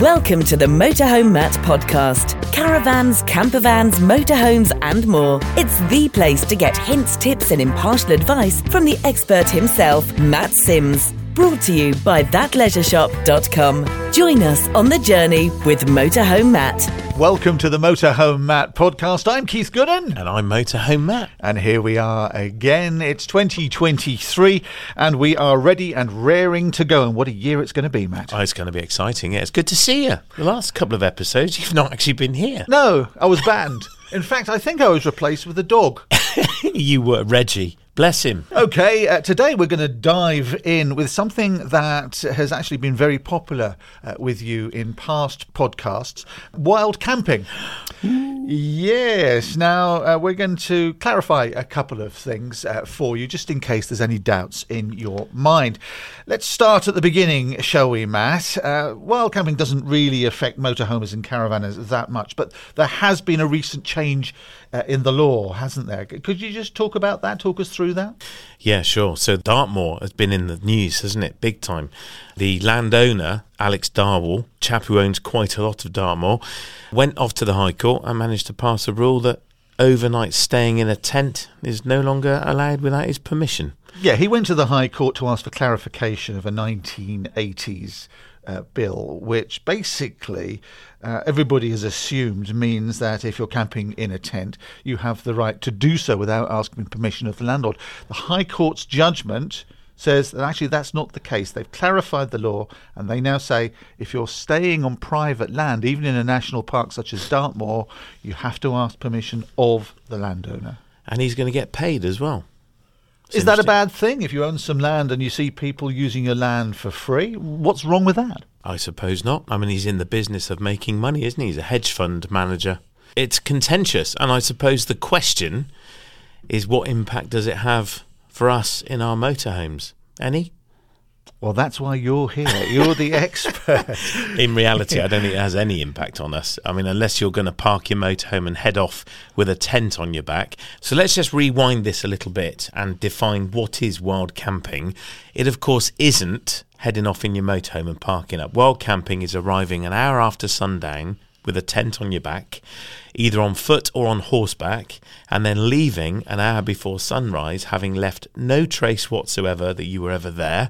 Welcome to the Motorhome Matt podcast. Caravans, campervans, motorhomes, and more. It's the place to get hints, tips, and impartial advice from the expert himself, Matt Sims. Brought to you by thatleisureshop.com. Join us on the journey with Motorhome Matt. Welcome to the Motorhome Matt podcast. I'm Keith Gooden. And I'm Motorhome Matt. And here we are again. It's 2023 and we are ready and raring to go. And what a year it's going to be, Matt. Oh, it's going to be exciting. Yeah, it's good to see you. The last couple of episodes, you've not actually been here. No, I was banned. In fact, I think I was replaced with a dog. you were Reggie. Bless him. Okay, uh, today we're going to dive in with something that has actually been very popular uh, with you in past podcasts wild camping. Yes. Now, uh, we're going to clarify a couple of things uh, for you, just in case there's any doubts in your mind. Let's start at the beginning, shall we, Matt? Uh, wild camping doesn't really affect motorhomes and caravanners that much, but there has been a recent change uh, in the law, hasn't there? Could you just talk about that? Talk us through that? Yeah, sure. So Dartmoor has been in the news, hasn't it? Big time. The landowner, Alex Darwall, chap who owns quite a lot of Dartmoor, went off to the High Court and managed to pass a rule that overnight staying in a tent is no longer allowed without his permission. Yeah, he went to the High Court to ask for clarification of a 1980s uh, bill, which basically uh, everybody has assumed means that if you're camping in a tent, you have the right to do so without asking permission of the landlord. The High Court's judgment says that actually that's not the case. They've clarified the law and they now say if you're staying on private land, even in a national park such as Dartmoor, you have to ask permission of the landowner. And he's going to get paid as well. Is that a bad thing if you own some land and you see people using your land for free? What's wrong with that? I suppose not. I mean, he's in the business of making money, isn't he? He's a hedge fund manager. It's contentious, and I suppose the question is what impact does it have for us in our motorhomes? Any? Well, that's why you're here. You're the expert. In reality, I don't think it has any impact on us. I mean, unless you're going to park your motorhome and head off with a tent on your back. So let's just rewind this a little bit and define what is wild camping. It, of course, isn't heading off in your motorhome and parking up. Wild camping is arriving an hour after sundown with a tent on your back, either on foot or on horseback, and then leaving an hour before sunrise, having left no trace whatsoever that you were ever there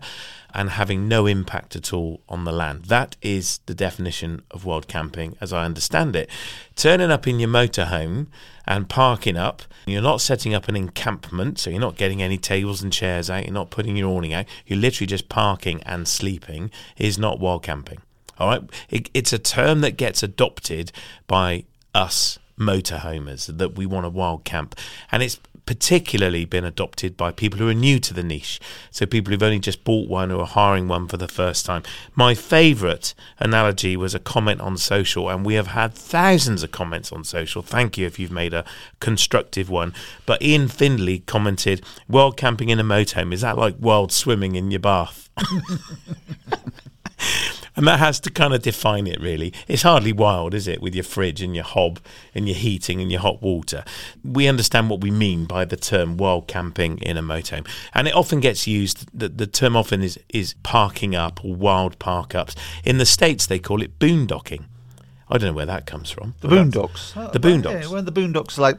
and having no impact at all on the land. That is the definition of wild camping as I understand it. Turning up in your motorhome and parking up, you're not setting up an encampment, so you're not getting any tables and chairs out, you're not putting your awning out, you're literally just parking and sleeping, is not wild camping. All right, it, it's a term that gets adopted by us motorhomers that we want a wild camp, and it's particularly been adopted by people who are new to the niche. So people who've only just bought one or are hiring one for the first time. My favourite analogy was a comment on social, and we have had thousands of comments on social. Thank you if you've made a constructive one. But Ian Findley commented, Wild camping in a motorhome, is that like wild swimming in your bath? and that has to kind of define it really it's hardly wild is it with your fridge and your hob and your heating and your hot water we understand what we mean by the term wild camping in a motorhome and it often gets used the, the term often is is parking up or wild park ups in the states they call it boondocking I don't know where that comes from. The boondocks. Oh, the boondocks. Yeah, when the boondocks like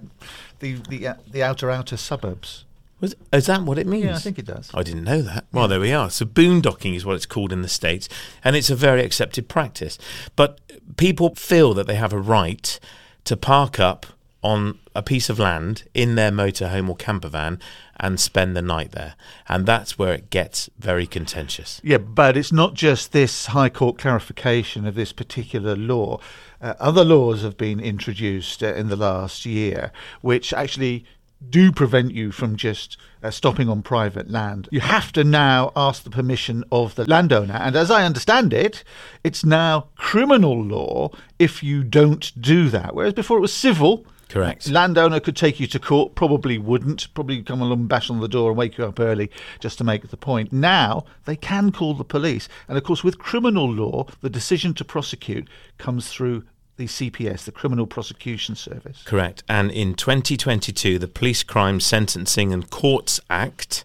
the the uh, the outer outer suburbs. Was, is that what it means? Yeah, I think it does. I didn't know that. Well, there we are. So boondocking is what it's called in the States, and it's a very accepted practice. But people feel that they have a right to park up on a piece of land in their motorhome or camper van and spend the night there. And that's where it gets very contentious. Yeah, but it's not just this High Court clarification of this particular law. Uh, other laws have been introduced uh, in the last year which actually do prevent you from just uh, stopping on private land. You have to now ask the permission of the landowner. And as I understand it, it's now criminal law if you don't do that. Whereas before it was civil. Correct. Landowner could take you to court, probably wouldn't, probably come along and bash on the door and wake you up early just to make the point. Now they can call the police. And of course, with criminal law, the decision to prosecute comes through the CPS, the Criminal Prosecution Service. Correct. And in 2022, the Police Crime Sentencing and Courts Act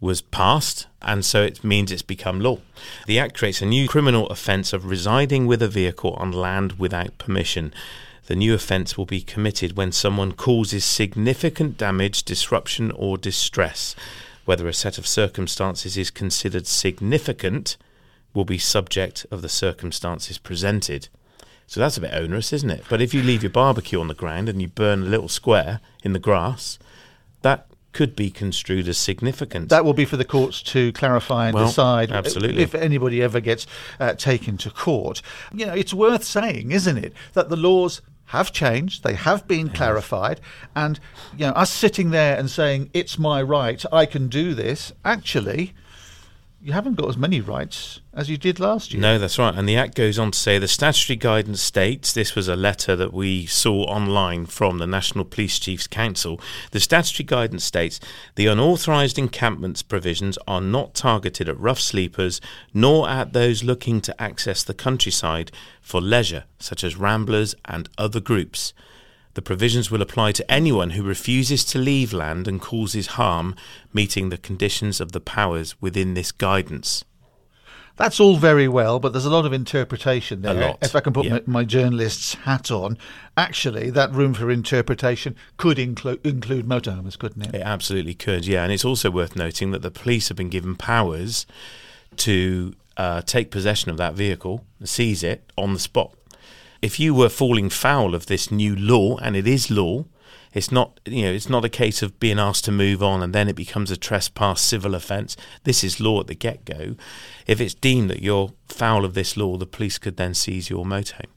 was passed, and so it means it's become law. The Act creates a new criminal offence of residing with a vehicle on land without permission. The new offence will be committed when someone causes significant damage, disruption, or distress. Whether a set of circumstances is considered significant will be subject of the circumstances presented. So that's a bit onerous, isn't it? But if you leave your barbecue on the ground and you burn a little square in the grass, that could be construed as significant. That will be for the courts to clarify and Well, decide absolutely. if anybody ever gets uh, taken to court. You know, it's worth saying, isn't it, that the laws have changed, they have been clarified, and you know, us sitting there and saying it's my right, I can do this. Actually, you haven't got as many rights as you did last year. No, that's right. And the Act goes on to say the statutory guidance states this was a letter that we saw online from the National Police Chiefs Council. The statutory guidance states the unauthorised encampments provisions are not targeted at rough sleepers nor at those looking to access the countryside for leisure, such as ramblers and other groups. The provisions will apply to anyone who refuses to leave land and causes harm, meeting the conditions of the powers within this guidance. That's all very well, but there's a lot of interpretation there. If I can put yeah. my, my journalist's hat on, actually, that room for interpretation could include include motorhomes, couldn't it? It absolutely could, yeah. And it's also worth noting that the police have been given powers to uh, take possession of that vehicle, seize it on the spot. If you were falling foul of this new law, and it is law, it's not you know it's not a case of being asked to move on and then it becomes a trespass civil offence. This is law at the get go. If it's deemed that you're foul of this law, the police could then seize your motorhome.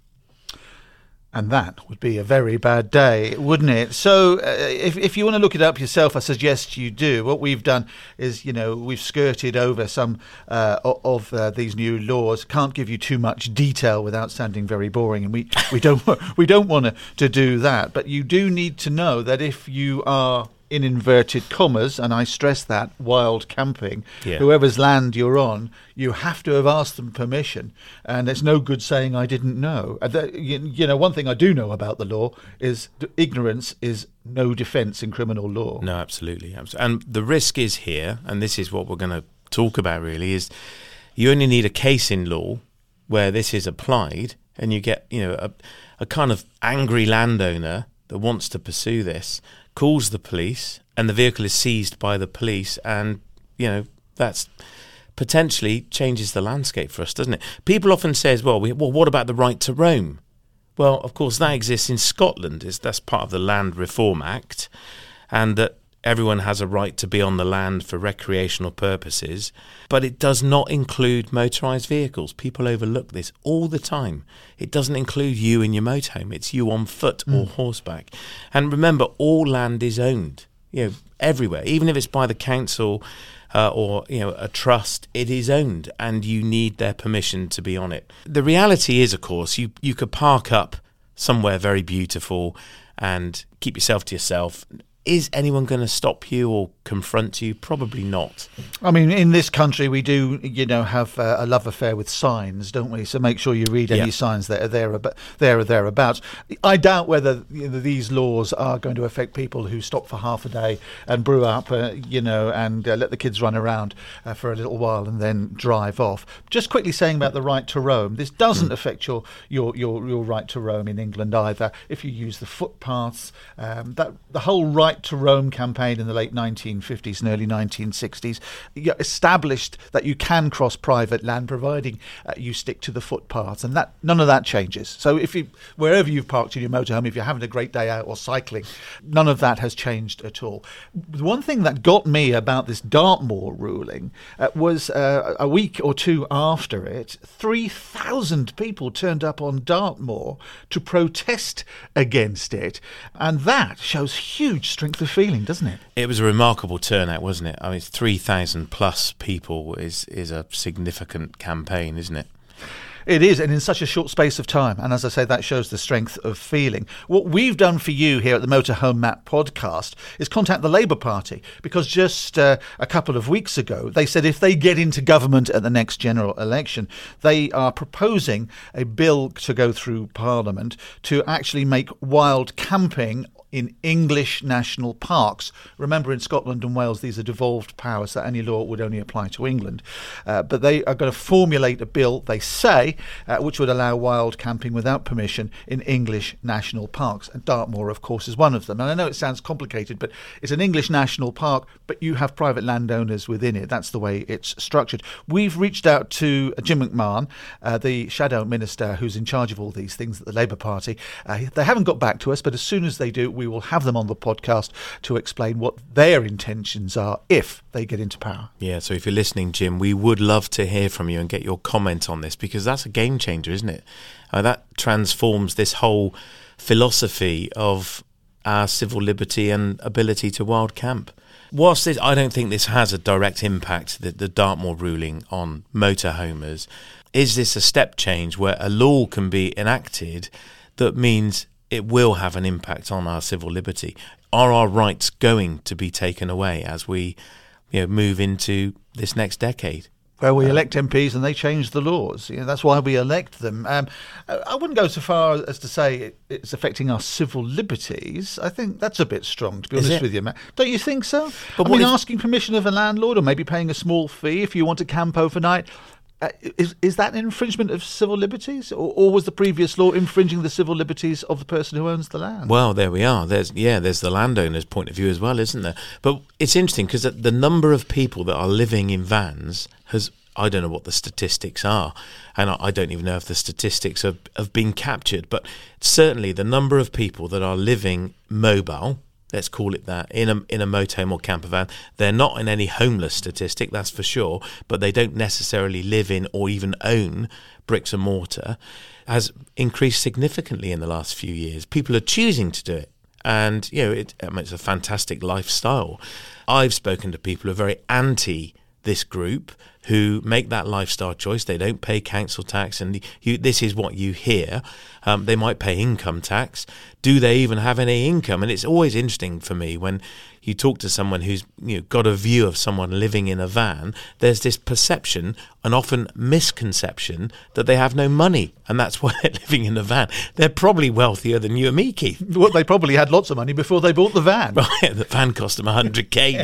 And that would be a very bad day, wouldn't it? So, uh, if, if you want to look it up yourself, I suggest you do. What we've done is, you know, we've skirted over some uh, of uh, these new laws. Can't give you too much detail without sounding very boring, and we, we don't we don't want to, to do that. But you do need to know that if you are in inverted commas, and I stress that, wild camping, Yeah. whoever's land you're on, you have to have asked them permission. And it's no good saying I didn't know. Uh, and You know, one thing I do know about the law is ignorance is no defence in criminal law. No, absolutely, absolutely. And the risk is here, and this is what we're going to talk about. Really, is you only need a case in law where this is applied, and you get you know a, a kind of angry landowner that wants to pursue this calls the police, and the vehicle is seized by the police, and you know that's potentially changes the landscape for us, doesn't it? People often says, well, we, well, what about the right to roam? Well, of course, that exists in Scotland. Is that's part of the Land Reform Act, and that everyone has a right to be on the land for recreational purposes. But it does not include motorised vehicles. People overlook this all the time. It doesn't include you in your motorhome. It's you on foot or horseback. And remember, all land is owned. You know, everywhere, even if it's by the council. Uh, or you know a trust it is owned and you need their permission to be on it the reality is of course you you could park up somewhere very beautiful and keep yourself to yourself is anyone going to stop you or confront you probably not I mean, in this country, we do, you know, have uh, a love affair with signs, don't we? So make sure you read any Yeah. signs that are there, ab- there or thereabouts. I doubt whether you know, these laws are going to affect people who stop for half a day and brew up, uh, you know, and uh, let the kids run around uh, for a little while and then drive off. Just quickly saying about the right to roam, this doesn't affect your, your your your right to roam in England either. If you use the footpaths, um, that the whole right to roam campaign in the late 1950s and early 1960s established that you can cross private land providing uh, you stick to the footpaths and that none of that changes. So if you wherever you've parked in your motorhome if you're having a great day out or cycling none of that has changed at all. The one thing that got me about this Dartmoor ruling uh, was uh, a week or two after it 3000 people turned up on Dartmoor to protest against it. And that shows huge strength of feeling doesn't it? It was a remarkable turnout wasn't it i mean 3000 plus people is is a significant campaign isn't it It is, and in such a short space of time. And as I say, that shows the strength of feeling. What we've done for you here at the Motorhome Matt podcast is contact the Labour Party because just uh, a couple of weeks ago, they said if they get into government at the next general election, they are proposing a bill to go through Parliament to actually make wild camping in English national parks. Remember, in Scotland and Wales, these are devolved powers that any law would only apply to England. Uh, but they are going to formulate a bill, they say, uh, which would allow wild camping without permission in English national parks. And Dartmoor, of course, is one of them. And I know it sounds complicated, but it's an English national park, but you have private landowners within it. That's the way it's structured. We've reached out to Jim McMahon, uh, the shadow minister who's in charge of all these things at the Labour Party. Uh, they haven't got back to us, but as soon as they do, we will have them on the podcast to explain what their intentions are if they get into power. Yeah, so if you're listening, Jim, we would love to hear from you and get your comment on this because that's a game changer, isn't it? Uh, that transforms this whole philosophy of our civil liberty and ability to wild camp. Whilst this, I don't think this has a direct impact, the, the Dartmoor ruling on motorhomers, is this a step change where a law can be enacted that means it will have an impact on our civil liberty? Are our rights going to be taken away as we you know, move into this next decade? Well, we elect MPs and they change the laws. You know, that's why we elect them. Um, I wouldn't go so far as to say it's affecting our civil liberties. I think that's a bit strong, to be honest it? with you, Matt. Don't you think so? But I mean, if- asking permission of a landlord or maybe paying a small fee if you want to camp overnight. Uh, is is that an infringement of civil liberties, or, or was the previous law infringing the civil liberties of the person who owns the land? Well, there we are. There's yeah, there's the landowner's point of view as well, isn't there? But it's interesting because the number of people that are living in vans has I don't know what the statistics are, and I I don't even know if the statistics have, have been captured. But certainly, the number of people that are living mobile, let's call it that, in a in a motorhome or camper van, they're not in any homeless statistic, that's for sure. But they don't necessarily live in or even own bricks and mortar, has increased significantly in the last few years. People are choosing to do it and you know it, it's a fantastic lifestyle. I've spoken to people who are very anti this group who make that lifestyle choice. They don't pay council tax, and you, this is what you hear. Um, they might pay income tax. Do they even have any income? And it's always interesting for me when you talk to someone who's you know, got a view of someone living in a van. There's this perception and often misconception that they have no money, and that's why they're living in a van. They're probably wealthier than you and me, Keith. well, they probably had lots of money before they bought the van. Right, the van cost them 100k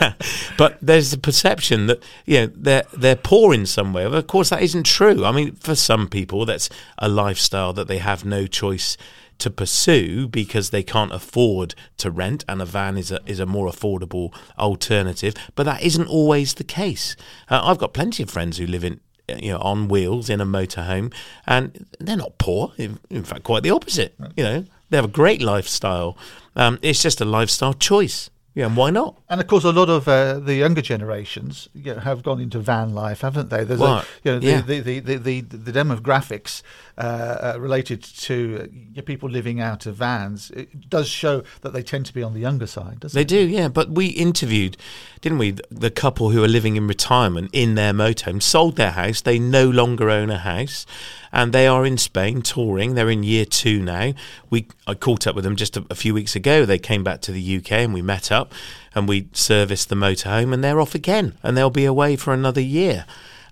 now. but there's the perception that you know they're they're poor in some way. Of course, that isn't true. I mean, for some people, that's a lifestyle that they have no choice to pursue because they can't afford to rent, and a van is a is a more affordable alternative. But that isn't always the case. Uh, I've got plenty of friends who live in you know on wheels in a motorhome, and they're not poor. In, in fact, quite the opposite. You know, they have a great lifestyle. Um, it's just a lifestyle choice. Yeah, and why not? And of course, a lot of uh, the younger generations you know, have gone into van life, haven't they? There's a, you know, the, yeah. the, the, the, the, the demographics uh, uh, related to uh, people living out of vans. It does show that they tend to be on the younger side, doesn't They it? They do, yeah. But we interviewed, didn't we, the couple who are living in retirement in their motorhome, sold their house. They no longer own a house, and they are in Spain touring. They're in year two now. We I caught up with them just a, a few weeks ago. They came back to the UK and we met up, and we serviced the motorhome, and they're off again, and they'll be away for another year.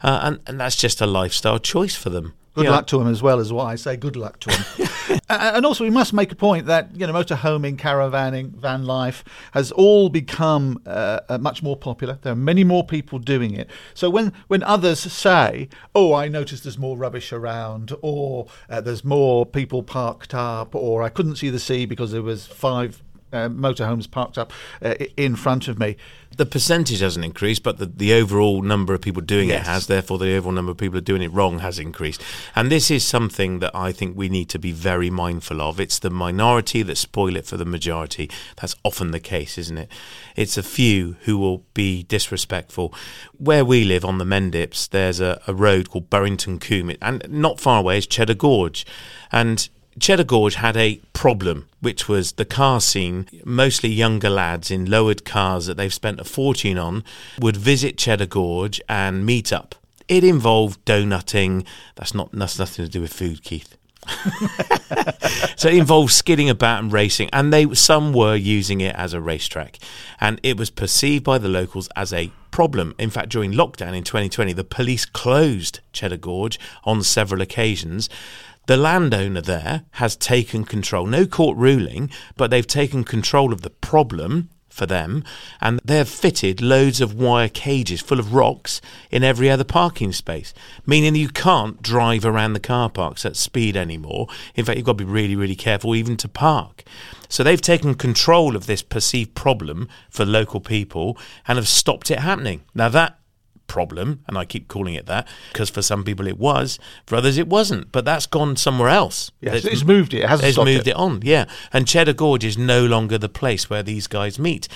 Uh, and, and that's just a lifestyle choice for them. Good luck to them as well, as what I say. Good luck to them. and also, we must make a point that you know, motorhoming, caravanning, van life has all become uh, uh, much more popular. There are many more people doing it. So when when others say, "Oh, I noticed there's more rubbish around," or uh, "There's more people parked up," or "I couldn't see the sea because there was five uh, motorhomes parked up uh, in front of me," the percentage hasn't increased, but the, the overall number of people doing Yes. it has. Therefore, the overall number of people are doing it wrong has increased. And this is something that I think we need to be very mindful of. It's the minority that spoil it for the majority. That's often the case, isn't it? It's a few who will be disrespectful. Where we live on the Mendips, there's a, a road called Burrington Combe, and not far away is Cheddar Gorge. And Cheddar Gorge had a problem, which was the car scene. Mostly younger lads in lowered cars that they've spent a fortune on would visit Cheddar Gorge and meet up. It involved donutting. That's not that's nothing to do with food, Keith. so it involved skidding about and racing, and they some were using it as a racetrack, and it was perceived by the locals as a problem. In fact, during lockdown in 2020, the police closed Cheddar Gorge on several occasions. The landowner there has taken control, no court ruling, but they've taken control of the problem for them, and they've fitted loads of wire cages full of rocks in every other parking space, meaning you can't drive around the car parks at speed anymore. In fact, you've got to be really, really careful even to park. So they've taken control of this perceived problem for local people and have stopped it happening. Now, that problem, and I keep calling it that because for some people it was, for others it wasn't. But that's gone somewhere else. Yes, it's, it's moved it. It hasn't it's moved it. it on. Yeah, and Cheddar Gorge is no longer the place where these guys meet.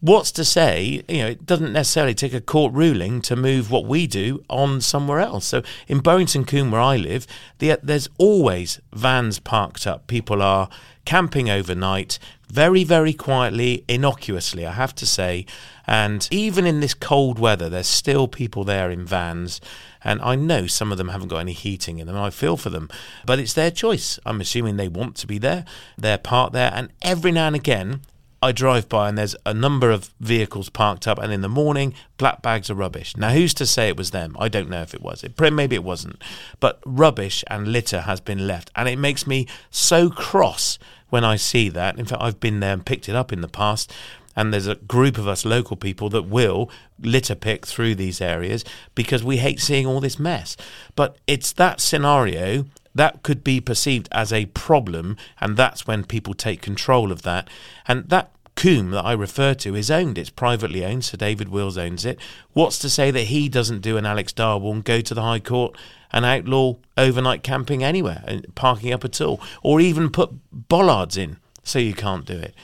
What's to say? You know, it doesn't necessarily take a court ruling to move what we do on somewhere else. So in Burrington Combe, where I live, the, there's always vans parked up. People are camping overnight, very, very quietly, innocuously, I have to say. And even in this cold weather, there's still people there in vans. And I know some of them haven't got any heating in them. I feel for them. But it's their choice. I'm assuming they want to be there. They're part there. And every now and again, I drive by and there's a number of vehicles parked up, and in the morning, black bags of rubbish. Now, who's to say it was them? I don't know if it was. It, maybe it wasn't. But rubbish and litter has been left, and it makes me so cross when I see that. In fact, I've been there and picked it up in the past. And there's a group of us local people that will litter pick through these areas because we hate seeing all this mess. But it's that scenario that could be perceived as a problem, and that's when people take control of that. And that Combe that I refer to is owned. It's privately owned. Sir David Wills owns it. What's to say that he doesn't do an Alex Darwall and go to the High Court and outlaw overnight camping anywhere and parking up at all, or even put bollards in so you can't do it?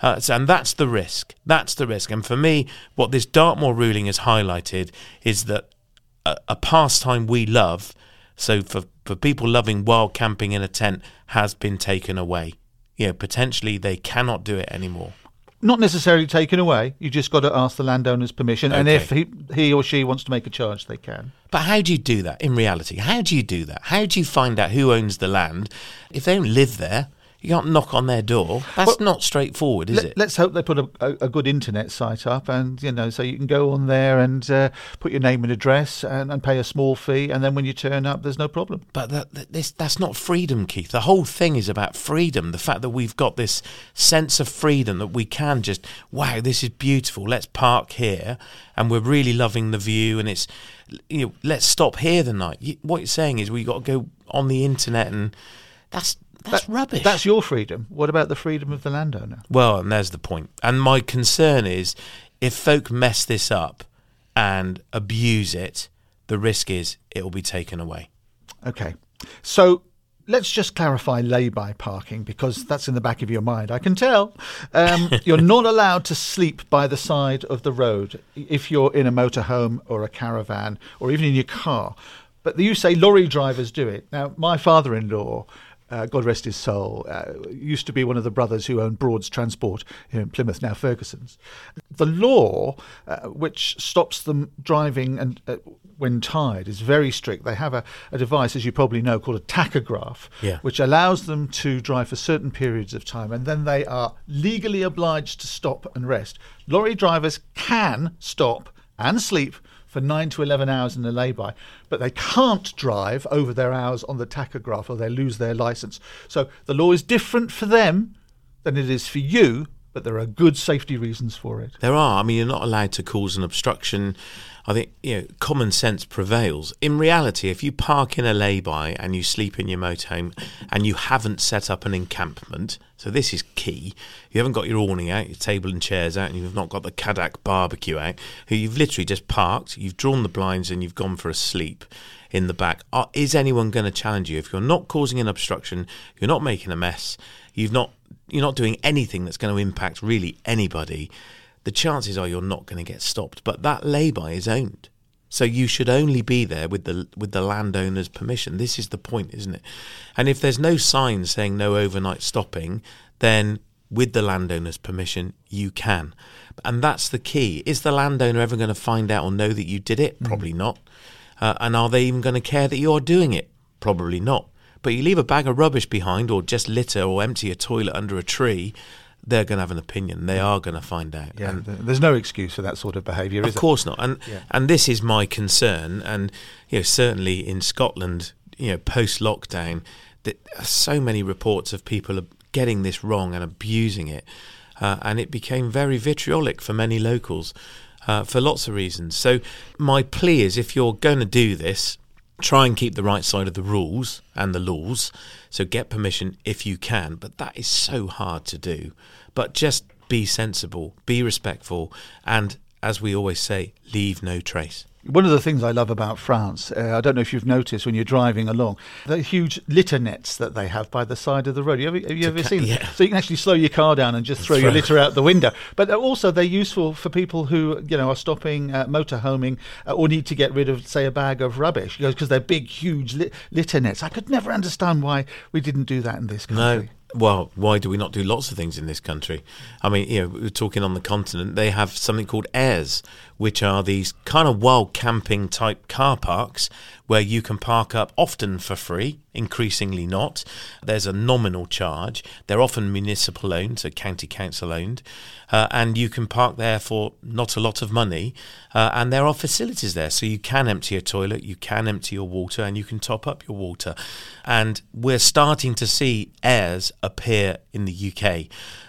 Uh, so, and that's the risk. That's the risk. And for me, what this Dartmoor ruling has highlighted is that a, a pastime we love, so for, for people loving wild camping in a tent, has been taken away. You know, potentially they cannot do it anymore not necessarily taken away. You just got to ask the landowner's permission, okay. and if he, he or she wants to make a charge, they can. But how do you do that in reality? How do you do that? How do you find out who owns the land if they don't live there? You can't knock on their door. That's well, not straightforward, is let, it? Let's hope they put a, a, good internet site up, and you know, so you can go on there and uh, put your name and address and, and, pay a small fee, and then when you turn up, there's no problem. But that, that, this, that's not freedom, Keith. The whole thing is about freedom. The fact that we've got this sense of freedom that we can just, wow, this is beautiful. Let's park here, and we're really loving the view, and it's, you know, let's stop here the night. What you're saying is we've got to go on the internet and that's that's that, rubbish. That's your freedom. What about the freedom of the landowner? Well, and there's the point. And my concern is if folk mess this up and abuse it, the risk is it will be taken away. Okay. So let's just clarify lay-by parking because that's in the back of your mind. I can tell. Um, you're not allowed to sleep by the side of the road if you're in a motorhome or a caravan or even in your car. But you say lorry drivers do it. Now, my father-in-law uh, God rest his soul, uh, used to be one of the brothers who owned Broad's Transport here in Plymouth, now Ferguson's. The law, uh, which stops them driving and uh, when tired, is very strict. They have a, a, device, as you probably know, called a tachograph, yeah. which allows them to drive for certain periods of time, and then they are legally obliged to stop and rest. Lorry drivers can stop and sleep for 9 to 11 hours in the lay-by, but they can't drive over their hours on the tachograph or they lose their license. So the law is different for them than it is for you, but there are good safety reasons for it. There are. I mean, you're not allowed to cause an obstruction I think you know common sense prevails. In reality, if you park in a lay-by and you sleep in your motorhome and you haven't set up an encampment, so this is key. You haven't got your awning out, your table and chairs out, and you've not got the Cadac barbecue out. Who You've literally just parked, you've drawn the blinds, and you've gone for a sleep in the back. Is anyone going to challenge you if you're not causing an obstruction? You're not making a mess. You've not you're not doing anything that's going to impact really anybody the chances are you're not going to get stopped. But that lay-by is owned. So you should only be there with the with the landowner's permission. This is the point, isn't it? And if there's no sign saying no overnight stopping, then with the landowner's permission, you can. And that's the key. Is the landowner ever going to find out or know that you did it? Mm. Probably not. Uh, and are they even going to care that you're doing it? Probably not. But you leave a bag of rubbish behind, or just litter, or empty a toilet under a tree, they're going to have an opinion. They are going to find out. Yeah, and there's no excuse for that sort of behaviour. Of course not. And yeah. and this is my concern. And you know, certainly in Scotland, you know, post lockdown, so many reports of people getting this wrong and abusing it, uh, and it became very vitriolic for many locals. Uh, for lots of reasons. So, my plea is if you're going to do this, try and keep the right side of the rules and the laws. So, get permission if you can, but that is so hard to do. But just be sensible, be respectful, and as we always say, leave no trace. One of the things I love about France, uh, I don't know if you've noticed when you're driving along, the huge litter nets that they have by the side of the road. Have you ever, have you ever ca- seen yeah. them? So you can actually slow your car down and just throw, throw, your litter out the window. But also they're useful for people who you know are stopping uh, motorhoming uh, or need to get rid of, say, a bag of rubbish because they're big, huge li- litter nets. I could never understand why we didn't do that in this country. No well, why do we not do lots of things in this country? I mean, you know, we're talking on the continent. They have something called airs, which are these kind of wild camping type car parks where you can park up often for free, increasingly not. There's a nominal charge. They're often municipal owned, so county council owned, uh, and you can park there for not a lot of money. Uh, and there are facilities there, so you can empty your toilet, you can empty your water, and you can top up your water. And we're starting to see airs appear in the UK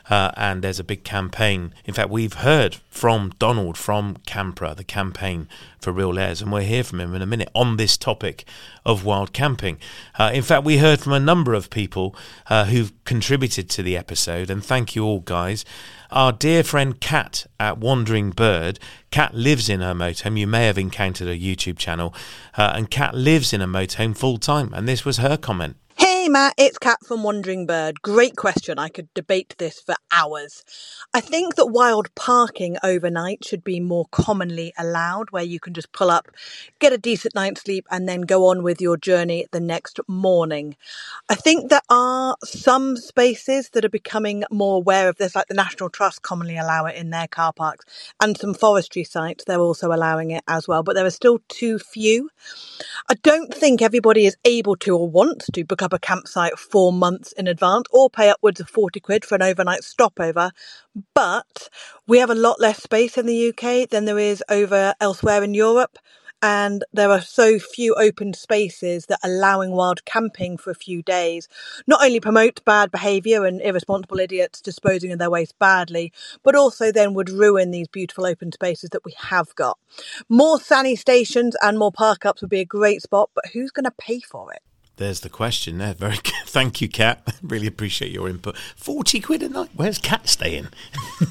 uh, and there's a big campaign. In fact, we've heard from Donald from Campra, the campaign for Real Airs, and we'll hear from him in a minute on this topic of wild camping. Uh, in fact, we heard from a number of people uh, who've contributed to the episode, and thank you all, guys. Our dear friend Kat at Wandering Bird, Kat lives in her motorhome. You may have encountered her YouTube channel, uh, and Kat lives in a motorhome full time, and this was her comment. Hey Matt, it's Kat from Wandering Bird. Great question. I could debate this for hours. I think that wild parking overnight should be more commonly allowed, where you can just pull up, get a decent night's sleep, and then go on with your journey the next morning. I think there are some spaces that are becoming more aware of this, like the National Trust commonly allow it in their car parks, and some forestry sites, they're also allowing it as well, but there are still too few. I don't think everybody is able to or wants to up a campsite four months in advance or pay upwards of 40 quid for an overnight stopover. But we have a lot less space in the UK than there is over elsewhere in Europe. And there are so few open spaces that allowing wild camping for a few days not only promotes bad behaviour and irresponsible idiots disposing of their waste badly, but also then would ruin these beautiful open spaces that we have got. More sani stations and more park ups would be a great spot, but who's going to pay for it? There's the question there. Very good. Thank you, Kat. really appreciate your input. 40 quid a night. Where's Kat staying?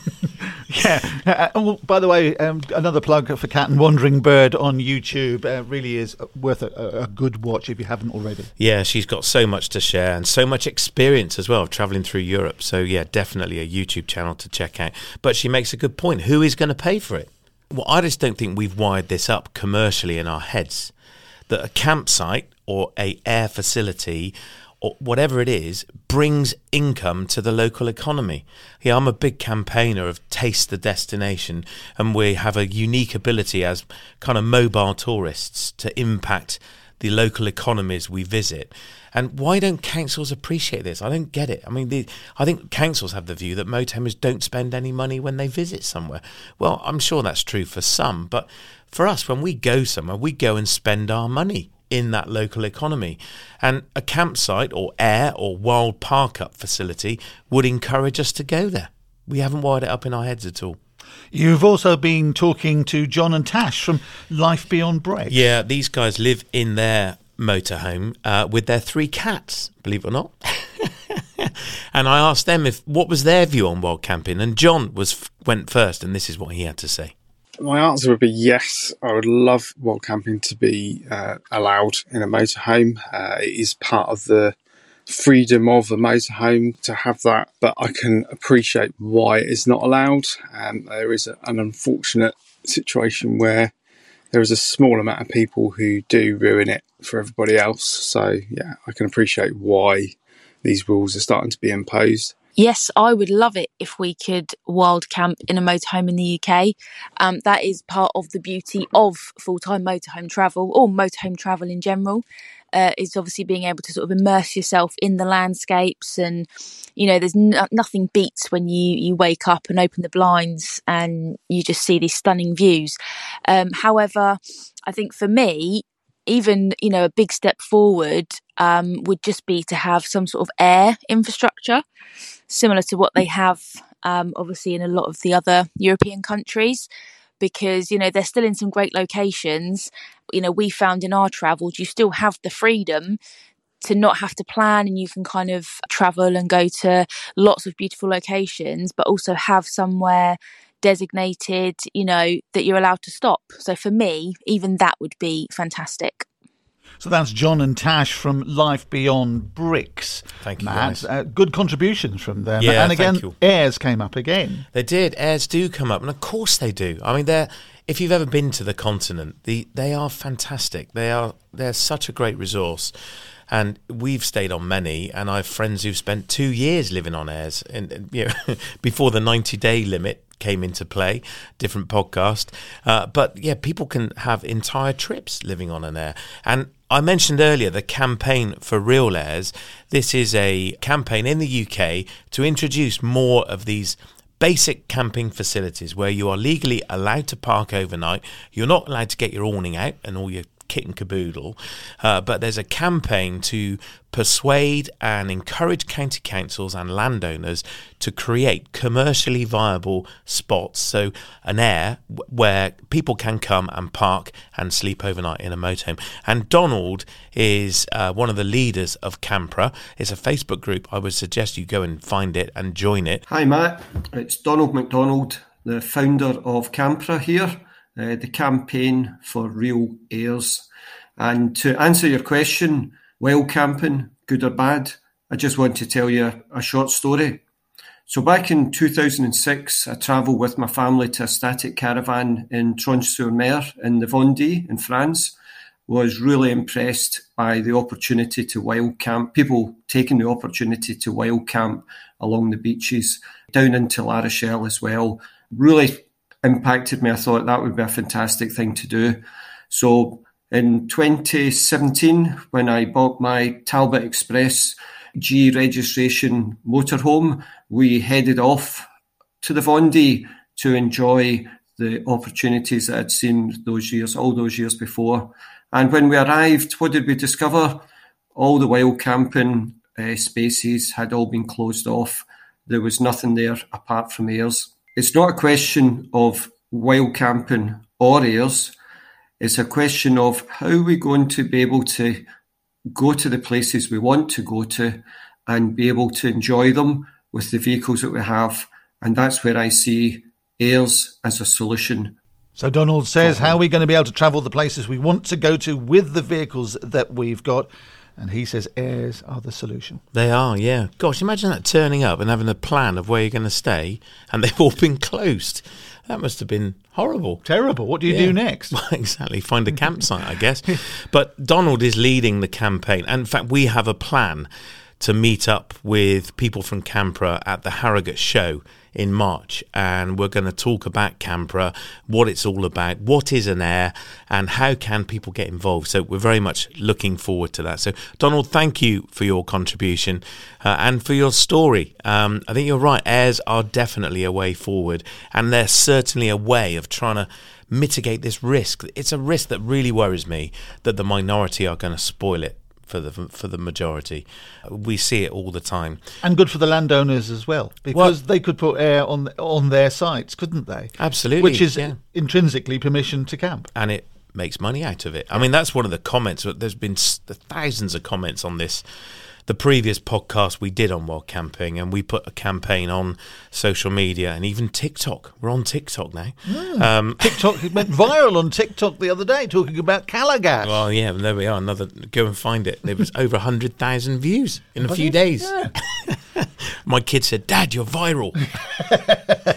yeah. Uh, oh, by the way, um, another plug for Kat and Wandering Bird on YouTube. Uh, really is worth a, a, good watch if you haven't already. Yeah, she's got so much to share and so much experience as well of traveling through Europe. So, yeah, definitely a YouTube channel to check out. But she makes a good point. Who is going to pay for it? Well, I just don't think we've wired this up commercially in our heads that a campsite or a air facility or whatever it is brings income to the local economy. Yeah, I'm a big campaigner of taste the destination and we have a unique ability as kind of mobile tourists to impact the local economies we visit. And why don't councils appreciate this? I don't get it. I mean, the, I think councils have the view that motorhomes don't spend any money when they visit somewhere. Well, I'm sure that's true for some, but for us, when we go somewhere, we go and spend our money in that local economy. And a campsite or air or wild park up facility would encourage us to go there. We haven't wired it up in our heads at all. You've also been talking to John and Tash from Life Beyond Bricks. Yeah, these guys live in their motorhome uh, with their three cats, believe it or not. and I asked them if what was their view on wild camping, and John was went first, and this is what he had to say. My answer would be yes. I would love wild camping to be uh, allowed in a motorhome. Uh, it is part of the freedom of a motorhome to have that, but I can appreciate why it is not allowed. Um, there is an unfortunate situation where there is a small amount of people who do ruin it for everybody else. So, yeah, I can appreciate why these rules are starting to be imposed. Yes, I would love it if we could wild camp in a motorhome in the UK. Um, that is part of the beauty of full time motorhome travel or motorhome travel in general. Uh, is obviously being able to sort of immerse yourself in the landscapes and you know there's nothing beats when you you wake up and open the blinds and you just see these stunning views um, however i think for me even you know a big step forward um, would just be to have some sort of air infrastructure similar to what they have um, obviously in a lot of the other European countries because you know they're still in some great locations. You know we found in our travels you still have the freedom to not have to plan and you can kind of travel and go to lots of beautiful locations but also have somewhere designated you know that you're allowed to stop. So for me even that would be fantastic so that's John and Tash from Life Beyond Bricks. Thank you, Matt. guys. Uh, good contributions from them. Yeah, and again, airs came up again. They did. Airs do come up, and of course they do. I mean, they're. If you've ever been to the continent, the they are fantastic. They are. They're such a great resource, and we've stayed on many. And I have friends who've spent two years living on airs, and, and you know, before the ninety day limit came into play. Different podcast, uh, but yeah, people can have entire trips living on an air. And I mentioned earlier the campaign for Real Airs. This is a campaign in the UK to introduce more of these basic camping facilities where you are legally allowed to park overnight. You're not allowed to get your awning out and all your kit and caboodle, uh, but there's a campaign to persuade and encourage county councils and landowners to create commercially viable spots. So, an air where people can come and park and sleep overnight in a motorhome. And Donald is uh, one of the leaders of Campra. It's a Facebook group. I would suggest you go and find it and join it. Hi, Matt. It's Donald McDonald, the founder of Campra here, uh, the campaign for real airs. And to answer your question, wild camping, good or bad, I just want to tell you a short story. So back in 2006, I travelled with my family to a static caravan in Tranche-sur-Mer in the Vendée in France. Was really impressed by the opportunity to wild camp, people taking the opportunity to wild camp along the beaches, down into La Rochelle as well. Really impacted me. I thought that would be a fantastic thing to do. So in 2017, when I bought my Talbot Express G registration motorhome, we headed off to the Vendée to enjoy the opportunities that I'd seen those years, all those years before. And when we arrived, what did we discover? All the wild camping uh, spaces had all been closed off. There was nothing there apart from airs. It's not a question of wild camping or airs. It's a question of how are we going to be able to go to the places we want to go to and be able to enjoy them with the vehicles that we have. And that's where I see airs as a solution. So Donald says, how are we going to be able to travel the places we want to go to with the vehicles that we've got? And he says airs are the solution. They are, yeah. Gosh, imagine that turning up and having a plan of where you're going to stay, and they've all been closed. That must have been horrible. Terrible. What do you Yeah. do next? Well, exactly. Find a campsite, I guess. But Donald is leading the campaign. And in fact, we have a plan to meet up with people from Campra at the Harrogate show in March. And we're going to talk about Campra, what it's all about, what is an air, and how can people get involved. So we're very much looking forward to that. So, Donald, thank you for your contribution uh, and for your story. Um, I think you're right. Airs are definitely a way forward. And they're certainly a way of trying to mitigate this risk. It's a risk that really worries me that the minority are going to spoil it for the for the majority. We see it all the time. And good for the landowners as well, because they could put air on on their sites, couldn't they? Absolutely, Which is yeah. intrinsically permission to camp. and it makes money out of it. I mean, that's one of the comments. There's been thousands of comments on this. The previous podcast we did on wild camping, and we put a campaign on social media and even TikTok. We're on TikTok now. Um, TikTok it went viral on TikTok the other day talking about Calagas. well, yeah, there we are. Another. Go and find it. There was over hundred thousand views in a few days. My kid said, "Dad, you're viral.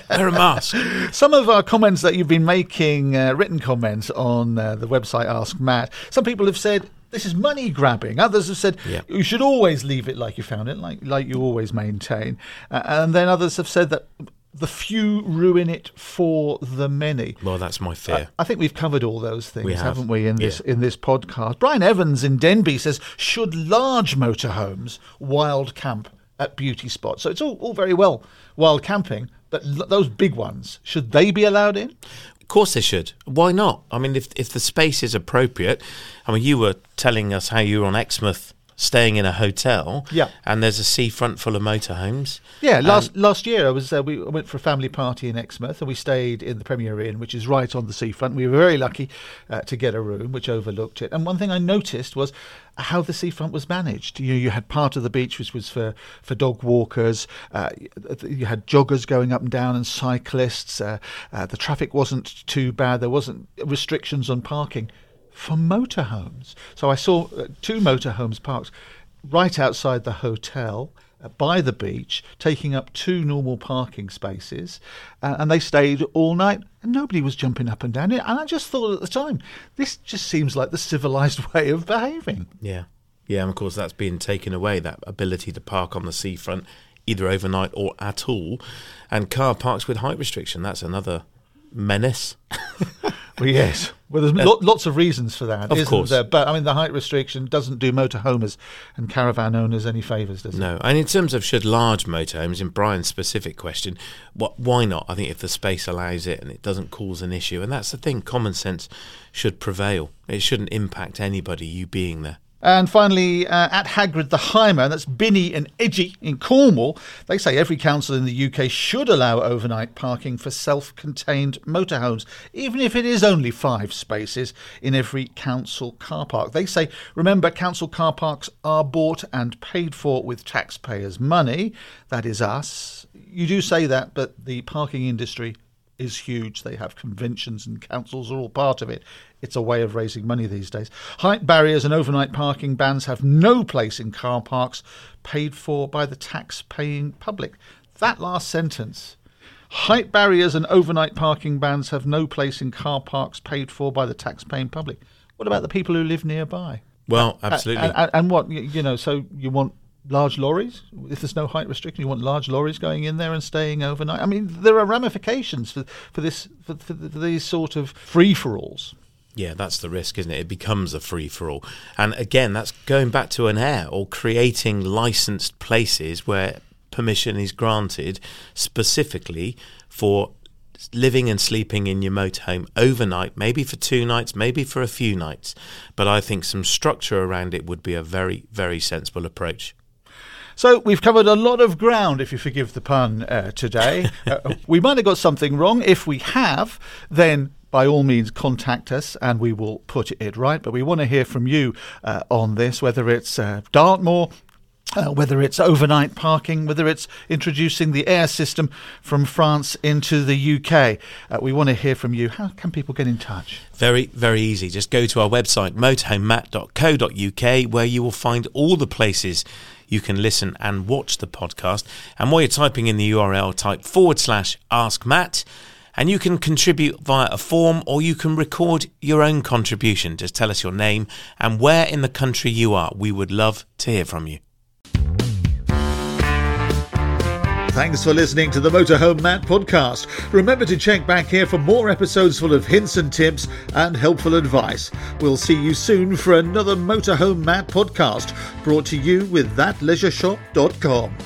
Wear a mask." Some of our comments that you've been making, uh, written comments on uh, the website Ask Matt, some people have said this is money grabbing. Others have said Yeah. you should always leave it like you found it, like like you always maintain. Uh, and then others have said that the few ruin it for the many. Well, that's my fear. I think we've covered all those things, We have. haven't we, in this Yeah. in this podcast? Brian Evans in Denby says, should large motorhomes wild camp at beauty spots? So it's all, all very well wild camping, but l- those big ones, should they be allowed in? Of course they should. Why not? I mean, if if the space is appropriate, I mean, you were telling us how you were on Exmouth staying in a hotel. Yeah. And there's a seafront full of motorhomes. Yeah, last last year I was uh, we went for a family party in Exmouth and we stayed in the Premier Inn, which is right on the seafront. We were very lucky uh, to get a room which overlooked it. And one thing I noticed was how the seafront was managed. You you had part of the beach which was for for dog walkers. Uh, you had joggers going up and down and cyclists. Uh, uh, the traffic wasn't too bad. There wasn't restrictions on parking for motorhomes. So I saw uh, two motorhomes parked right outside the hotel uh, by the beach, taking up two normal parking spaces, uh, and they stayed all night, and nobody was jumping up and down it. And I just thought at the time, this just seems like the civilized way of behaving. Yeah. Yeah, and of course that's been taken away, that ability to park on the seafront either overnight or at all. And car parks with height restriction, that's another menace. Well, yes. Well, there's uh, lo- lots of reasons for that, Of isn't course. there? But I mean, the height restriction doesn't do motorhomers and caravan owners any favours, does it? No, and in terms of should large motorhomes, in Brian's specific question, what why not? I think if the space allows it and it doesn't cause an issue, and that's the thing, common sense should prevail. It shouldn't impact anybody, you being there. And finally, uh, at Hagrid the Hymer, that's Binney and Edgy in Cornwall, they say every council in the UK should allow overnight parking for self contained motorhomes, even if it is only five spaces in every council car park. They say, remember, council car parks are bought and paid for with taxpayers' money. That is us. You do say that, but the parking industry is huge. They have conventions and councils are all part of it. It's a way of raising money these days. Height barriers and overnight parking bans have no place in car parks paid for by the tax paying public. That last sentence. Height barriers and overnight parking bans have no place in car parks paid for by the tax paying public. What about the people who live nearby? Well, absolutely. And, and, and what, you you know, so you want large lorries? If there's no height restriction, you want large lorries going in there and staying overnight? I mean, there are ramifications for, for this, for, for, these sort of free for alls. Yeah, that's the risk, isn't it? It becomes a free for all. And again, that's going back to an air or creating licensed places where permission is granted specifically for living and sleeping in your motorhome overnight, maybe for two nights, maybe for a few nights. But I think some structure around it would be a very, very sensible approach. So we've covered a lot of ground, if you forgive the pun, uh, today. uh, we might have got something wrong. If we have, then by all means contact us and we will put it right. But we want to hear from you uh, on this, whether it's uh, Dartmoor. Uh, whether it's overnight parking, whether it's introducing the air system from France into the UK. Uh, we want to hear from you. How can people get in touch? Very, very easy. Just go to our website, motorhomematt.co.uk, where you will find all the places you can listen and watch the podcast. And while you're typing in the URL, type forward slash ask Matt. And you can contribute via a form or you can record your own contribution. Just tell us your name and where in the country you are. We would love to hear from you. Thanks for listening to the Motorhome Matt podcast. Remember to check back here for more episodes full of hints and tips and helpful advice. We'll see you soon for another Motorhome Matt podcast brought to you with thatleisureshop.com.